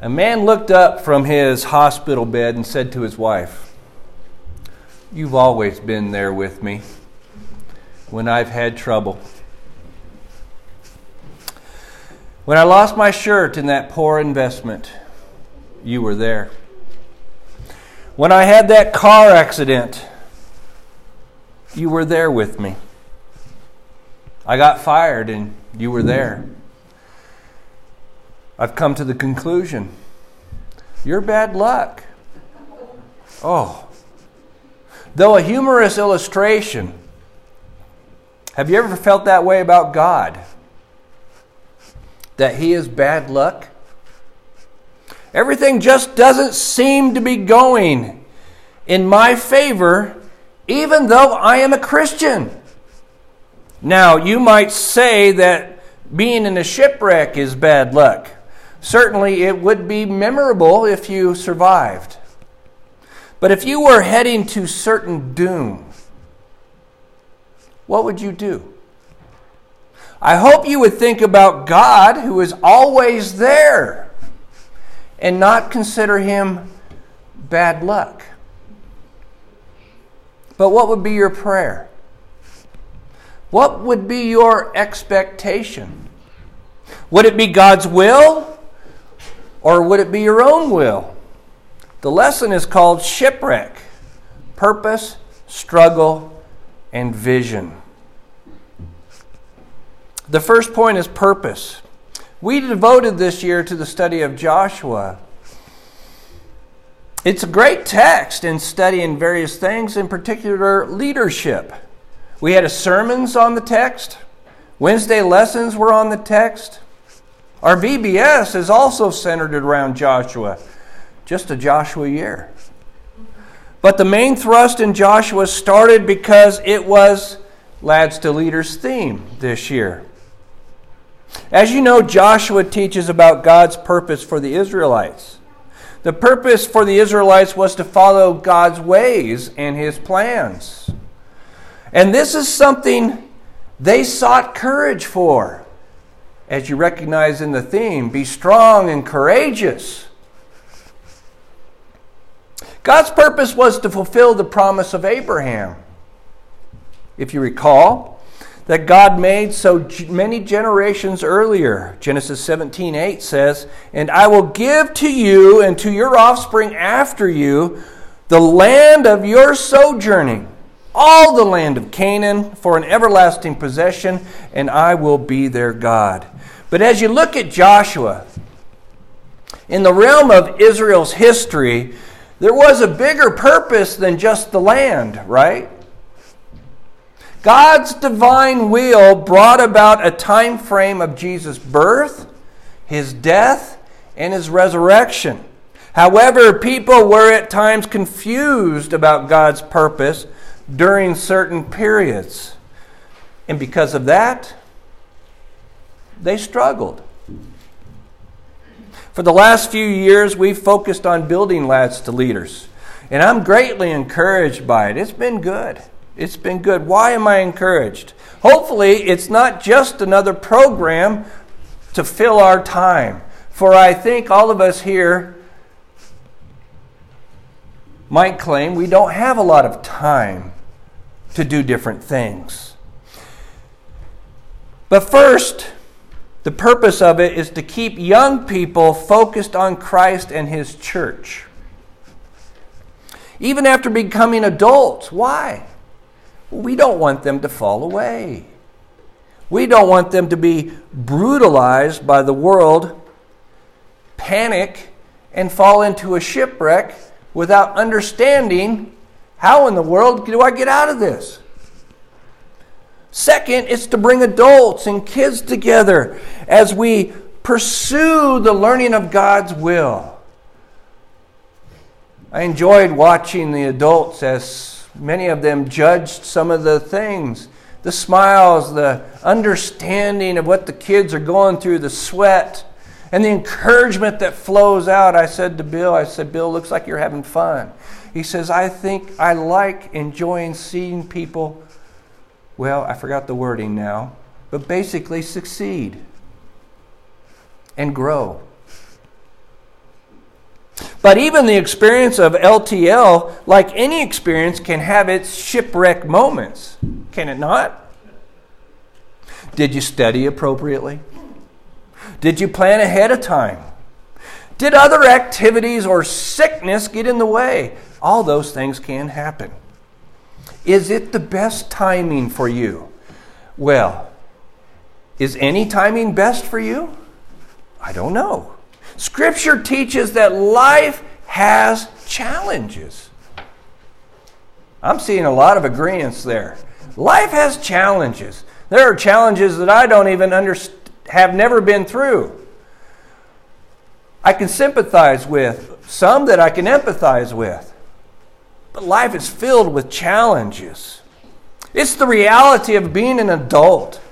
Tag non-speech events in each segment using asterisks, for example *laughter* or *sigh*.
A man looked up from his hospital bed and said to his wife, You've always been there with me when I've had trouble. When I lost my shirt in that poor investment, you were there. When I had that car accident, you were there with me. I got fired and you were there. I've come to the conclusion you're bad luck. Oh. Though a humorous illustration, have you ever felt that way about God? That He is bad luck? Everything just doesn't seem to be going in my favor, even though I am a Christian. Now, you might say that being in a shipwreck is bad luck. Certainly, it would be memorable if you survived. But if you were heading to certain doom, what would you do? I hope you would think about God who is always there and not consider him bad luck. But what would be your prayer? What would be your expectation? Would it be God's will or would it be your own will? The lesson is called shipwreck purpose, struggle, and vision. The first point is purpose. We devoted this year to the study of Joshua. It's a great text in studying various things, in particular leadership. We had a sermons on the text. Wednesday lessons were on the text. Our VBS is also centered around Joshua, just a Joshua year. But the main thrust in Joshua started because it was Lads to Leaders theme this year. As you know, Joshua teaches about God's purpose for the Israelites. The purpose for the Israelites was to follow God's ways and his plans. And this is something they sought courage for as you recognize in the theme, be strong and courageous. God's purpose was to fulfill the promise of Abraham. If you recall, that God made so many generations earlier. Genesis 17 8 says, And I will give to you and to your offspring after you the land of your sojourning, all the land of Canaan, for an everlasting possession, and I will be their God. But as you look at Joshua, in the realm of Israel's history, there was a bigger purpose than just the land, right? God's divine will brought about a time frame of Jesus' birth, his death, and his resurrection. However, people were at times confused about God's purpose during certain periods. And because of that, they struggled. For the last few years, we've focused on building lads to leaders. And I'm greatly encouraged by it. It's been good. It's been good. Why am I encouraged? Hopefully, it's not just another program to fill our time. For I think all of us here might claim we don't have a lot of time to do different things. But first, the purpose of it is to keep young people focused on Christ and His church. Even after becoming adults. Why? We don't want them to fall away. We don't want them to be brutalized by the world, panic, and fall into a shipwreck without understanding how in the world do I get out of this? Second, it's to bring adults and kids together as we pursue the learning of God's will. I enjoyed watching the adults as many of them judged some of the things the smiles, the understanding of what the kids are going through, the sweat, and the encouragement that flows out. I said to Bill, I said, Bill, looks like you're having fun. He says, I think I like enjoying seeing people well, I forgot the wording now, but basically succeed and grow. But even the experience of LTL, like any experience, can have its shipwreck moments, can it not? Did you study appropriately? Did you plan ahead of time? Did other activities or sickness get in the way? All those things can happen. Is it the best timing for you? Well, is any timing best for you? I don't know. Scripture teaches that life has challenges. I'm seeing a lot of agreements there. Life has challenges. There are challenges that I don't even understand, have never been through. I can sympathize with, some that I can empathize with. But life is filled with challenges. It's the reality of being an adult.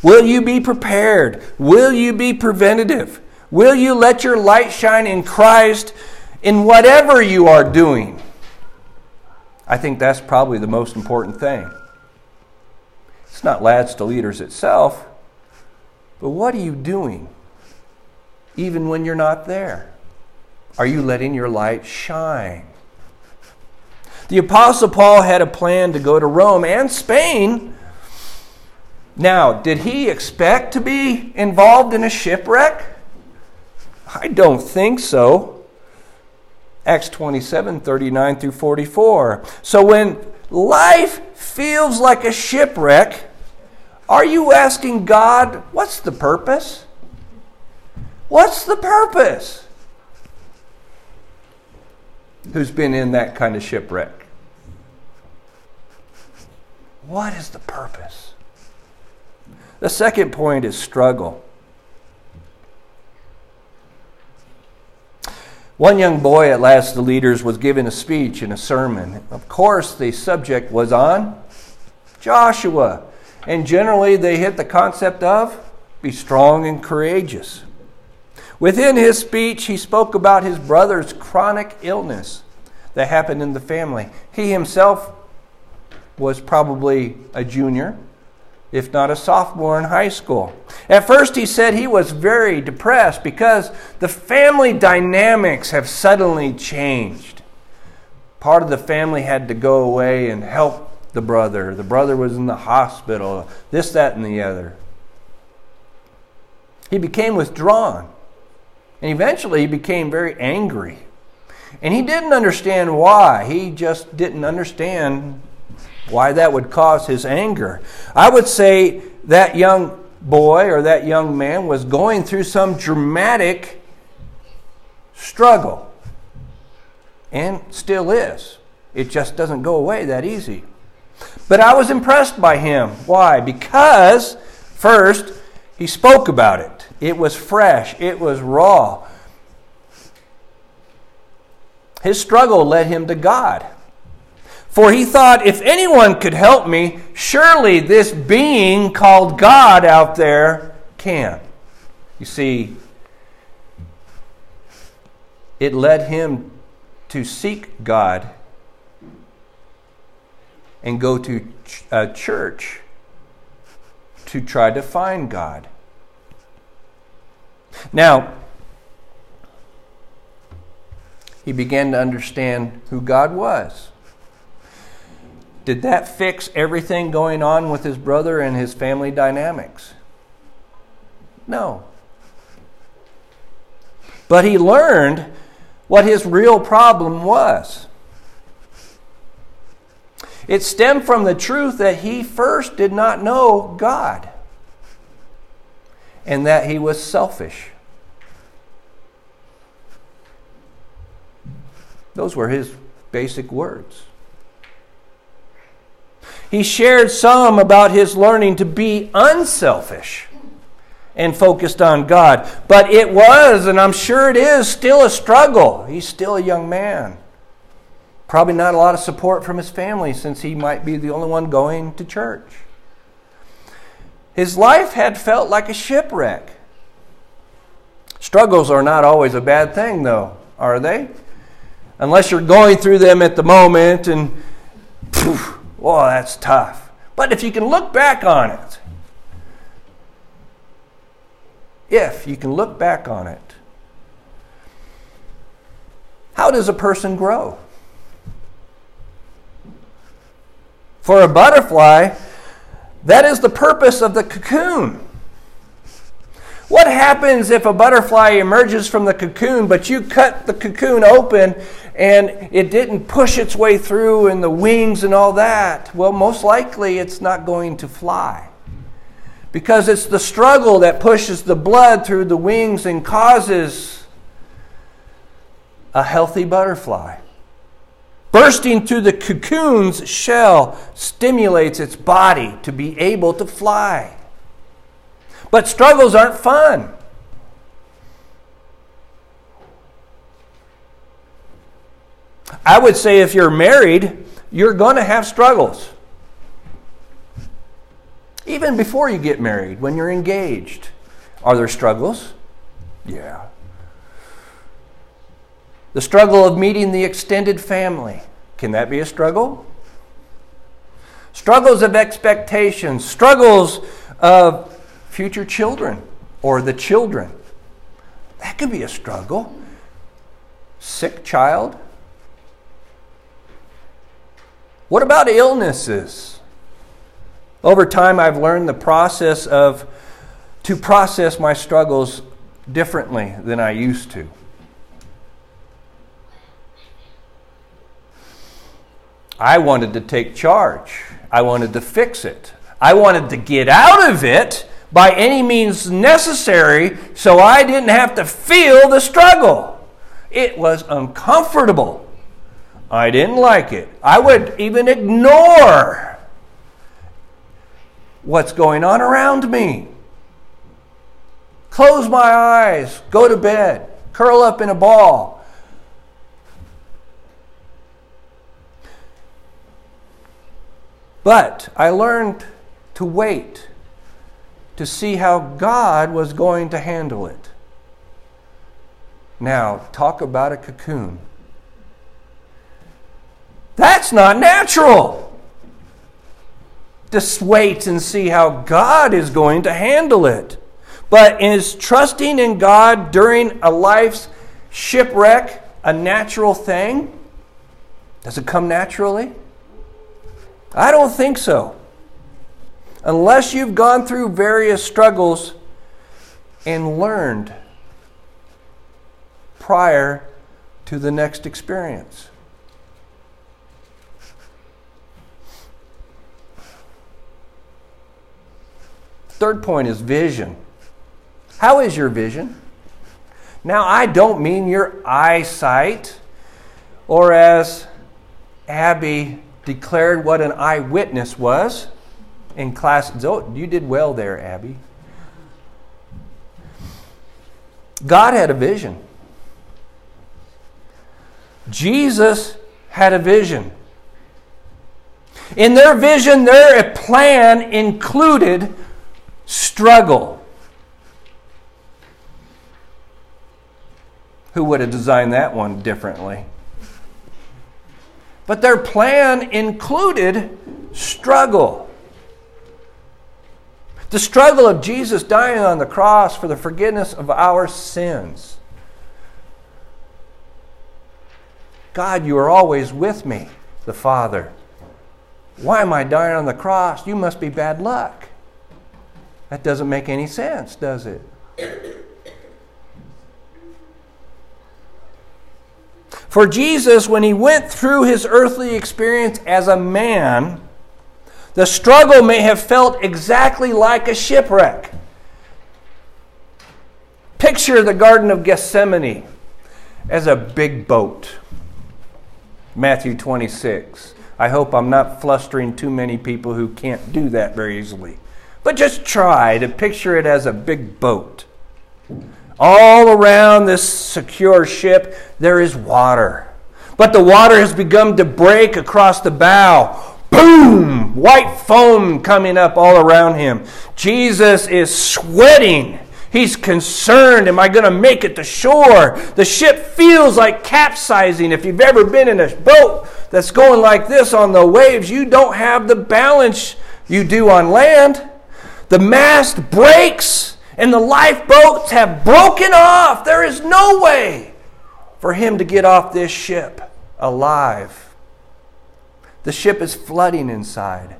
Will you be prepared? Will you be preventative? Will you let your light shine in Christ in whatever you are doing? I think that's probably the most important thing. It's not lads to leaders itself, but what are you doing even when you're not there? Are you letting your light shine? The Apostle Paul had a plan to go to Rome and Spain. Now, did he expect to be involved in a shipwreck? I don't think so. Acts 27 39 through 44. So when life feels like a shipwreck, are you asking God, what's the purpose? What's the purpose? Who's been in that kind of shipwreck? What is the purpose? The second point is struggle. One young boy at Lads to Leaders was given a speech and a sermon. Of course, the subject was on Joshua. And generally, they hit the concept of be strong and courageous. Within his speech, he spoke about his brother's chronic illness that happened in the family. He himself was probably a junior, if not a sophomore in high school. At first, he said he was very depressed because the family dynamics have suddenly changed. Part of the family had to go away and help the brother. The brother was in the hospital, this, that, and the other. He became withdrawn. And eventually he became very angry. And he didn't understand why. He just didn't understand why that would cause his anger. I would say that young boy or that young man was going through some dramatic struggle and still is. It just doesn't go away that easy. But I was impressed by him. Why? Because, first, he spoke about it. It was fresh, it was raw. His struggle led him to God. For he thought, if anyone could help me, surely this being called God out there can. You see, it led him to seek God and go to a uh, church to try to find God. Now, he began to understand who God was. Did that fix everything going on with his brother and his family dynamics? No. But he learned what his real problem was. It stemmed from the truth that he first did not know God and that he was selfish. Those were his basic words. He shared some about his learning to be unselfish and focused on God. But it was, and I'm sure it is, still a struggle. He's still a young man. Probably not a lot of support from his family since he might be the only one going to church. His life had felt like a shipwreck. Struggles are not always a bad thing, though, are they? Unless you're going through them at the moment and, poof, oh, that's tough. But if you can look back on it, if you can look back on it, how does a person grow? For a butterfly, that is the purpose of the cocoon. What happens if a butterfly emerges from the cocoon, but you cut the cocoon open and it didn't push its way through and the wings and all that? Well, most likely it's not going to fly. Because it's the struggle that pushes the blood through the wings and causes a healthy butterfly. Bursting through the cocoon's shell stimulates its body to be able to fly. But struggles aren't fun. I would say if you're married, you're going to have struggles. Even before you get married, when you're engaged, are there struggles? Yeah. The struggle of meeting the extended family. Can that be a struggle? Struggles of expectations, struggles of future children or the children. That could be a struggle. Sick child. What about illnesses? Over time, I've learned the process of to process my struggles differently than I used to. I wanted to take charge. I wanted to fix it. I wanted to get out of it by any means necessary so I didn't have to feel the struggle. It was uncomfortable. I didn't like it. I would even ignore what's going on around me. Close my eyes, go to bed, curl up in a ball. But I learned to wait to see how God was going to handle it. Now, talk about a cocoon. That's not natural. Just wait and see how God is going to handle it. But is trusting in God during a life's shipwreck a natural thing? Does it come naturally? I don't think so. Unless you've gone through various struggles and learned prior to the next experience. Third point is vision. How is your vision? Now, I don't mean your eyesight, or as Abby declared what an eyewitness was in class. Oh, you did well there, Abby. God had a vision. Jesus had a vision. In their vision, their plan included struggle. Who would have designed that one differently? But their plan included struggle. The struggle of Jesus dying on the cross for the forgiveness of our sins. God, you are always with me, the Father. Why am I dying on the cross? You must be bad luck. That doesn't make any sense, does it? For Jesus, when he went through his earthly experience as a man, the struggle may have felt exactly like a shipwreck. Picture the Garden of Gethsemane as a big boat. Matthew 26. I hope I'm not flustering too many people who can't do that very easily. But just try to picture it as a big boat. All around this secure ship, there is water. But the water has begun to break across the bow. Boom! White foam coming up all around him. Jesus is sweating. He's concerned. Am I going to make it to shore? The ship feels like capsizing. If you've ever been in a boat that's going like this on the waves, you don't have the balance you do on land. The mast breaks and the lifeboats have broken off. There is no way for him to get off this ship alive. The ship is flooding inside.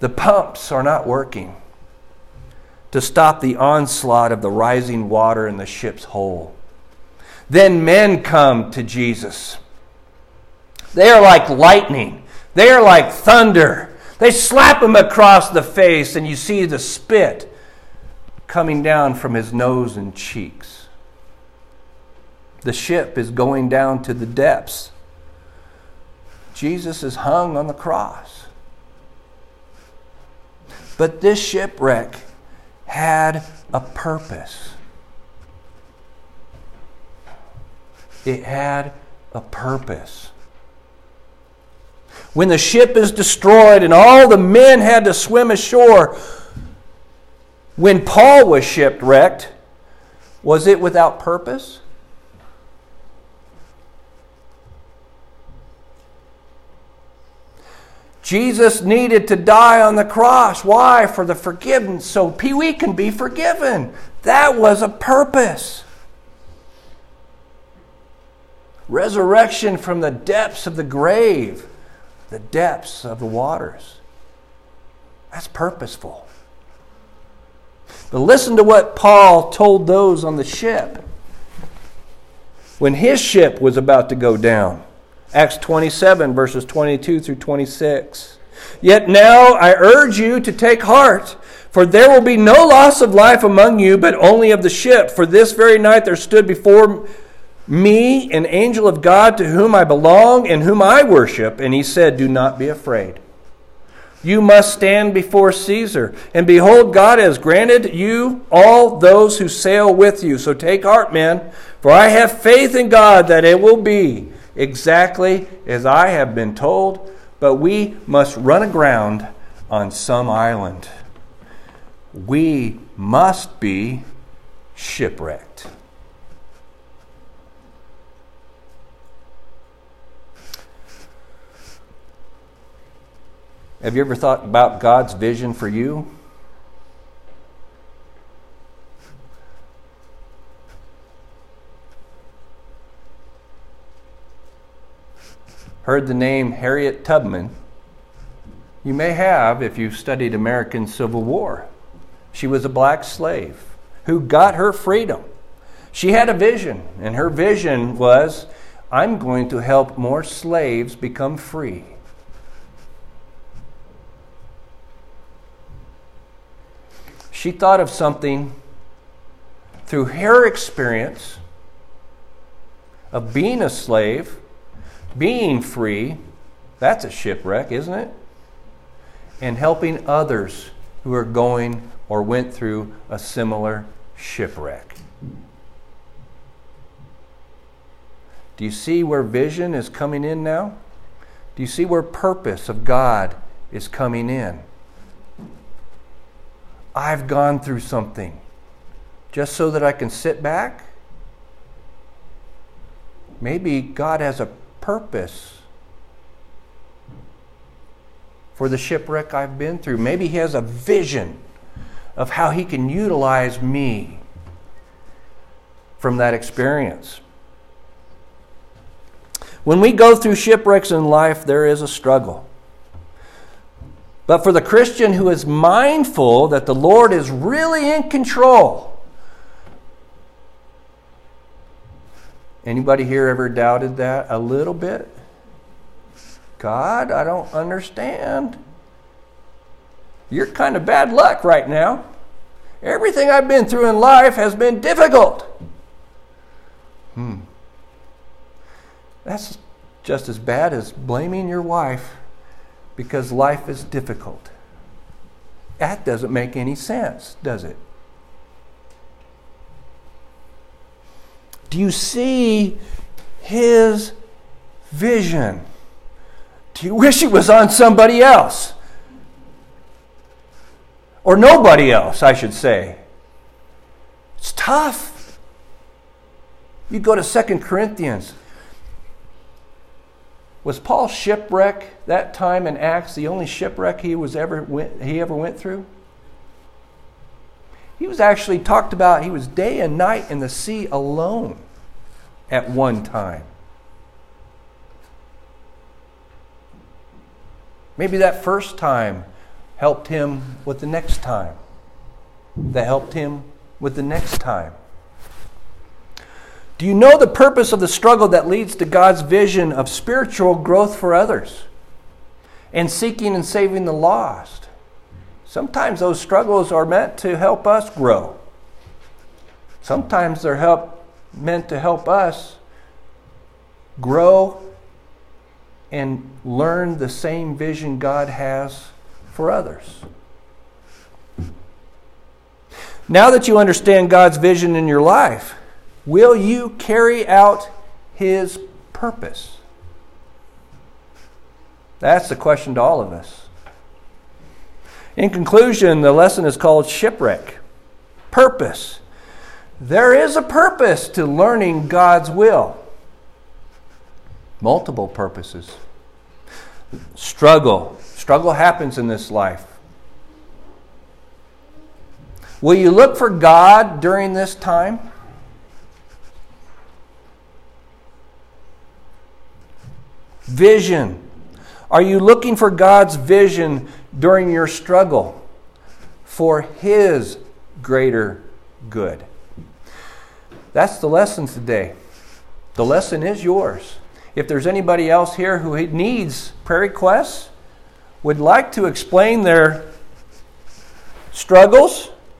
The pumps are not working to stop the onslaught of the rising water in the ship's hull. Then men come to Jesus. They are like lightning, they are like thunder. They slap him across the face, and you see the spit coming down from his nose and cheeks. The ship is going down to the depths. Jesus is hung on the cross. But this shipwreck had a purpose. It had a purpose. When the ship is destroyed and all the men had to swim ashore, when Paul was shipwrecked, was it without purpose? Jesus needed to die on the cross. Why? For the forgiveness, so we can be forgiven. That was a purpose. Resurrection from the depths of the grave, the depths of the waters. That's purposeful. But listen to what Paul told those on the ship when his ship was about to go down. Acts 27, verses 22 through 26. Yet now I urge you to take heart, for there will be no loss of life among you, but only of the ship. For this very night there stood before me an angel of God to whom I belong and whom I worship, and he said, Do not be afraid. You must stand before Caesar. And behold, God has granted you all those who sail with you. So take heart, men, for I have faith in God that it will be exactly as I have been told, but we must run aground on some island. We must be shipwrecked. Have you ever thought about God's vision for you? heard the name Harriet Tubman? You may have if you've studied American Civil War. She was a black slave who got her freedom. She had a vision, and her vision was I'm going to help more slaves become free. She thought of something through her experience of being a slave being free, that's a shipwreck, isn't it? And helping others who are going or went through a similar shipwreck. Do you see where vision is coming in now? Do you see where purpose of God is coming in? I've gone through something just so that I can sit back. Maybe God has a purpose for the shipwreck I've been through. Maybe He has a vision of how He can utilize me from that experience. When we go through shipwrecks in life, there is a struggle. But for the Christian who is mindful that the Lord is really in control, Anybody here ever doubted that a little bit? God, I don't understand. You're kind of bad luck right now. Everything I've been through in life has been difficult. Hmm. That's just as bad as blaming your wife because life is difficult. That doesn't make any sense, does it? Do you see his vision? Do you *laughs* wish it was on somebody else? Or nobody else, I should say. It's tough. You go to Second Corinthians. Was Paul shipwreck that time in Acts the only shipwreck he was ever went, he ever went through? He was actually talked about, he was day and night in the sea alone at one time. Maybe that first time helped him with the next time, that helped him with the next time. Do you know the purpose of the struggle that leads to God's vision of spiritual growth for others and seeking and saving the lost? Sometimes those struggles are meant to help us grow. Sometimes they're help, meant to help us grow and learn the same vision God has for others. Now that you understand God's vision in your life, will you carry out His purpose? That's the question to all of us. In conclusion, the lesson is called shipwreck. Purpose. There is a purpose to learning God's will multiple purposes. Struggle. Struggle happens in this life. Will you look for God during this time? Vision. Are you looking for God's vision during your struggle for His greater good? That's the lesson today. The lesson is yours. If there's anybody else here who needs prayer requests, would like to explain their struggles,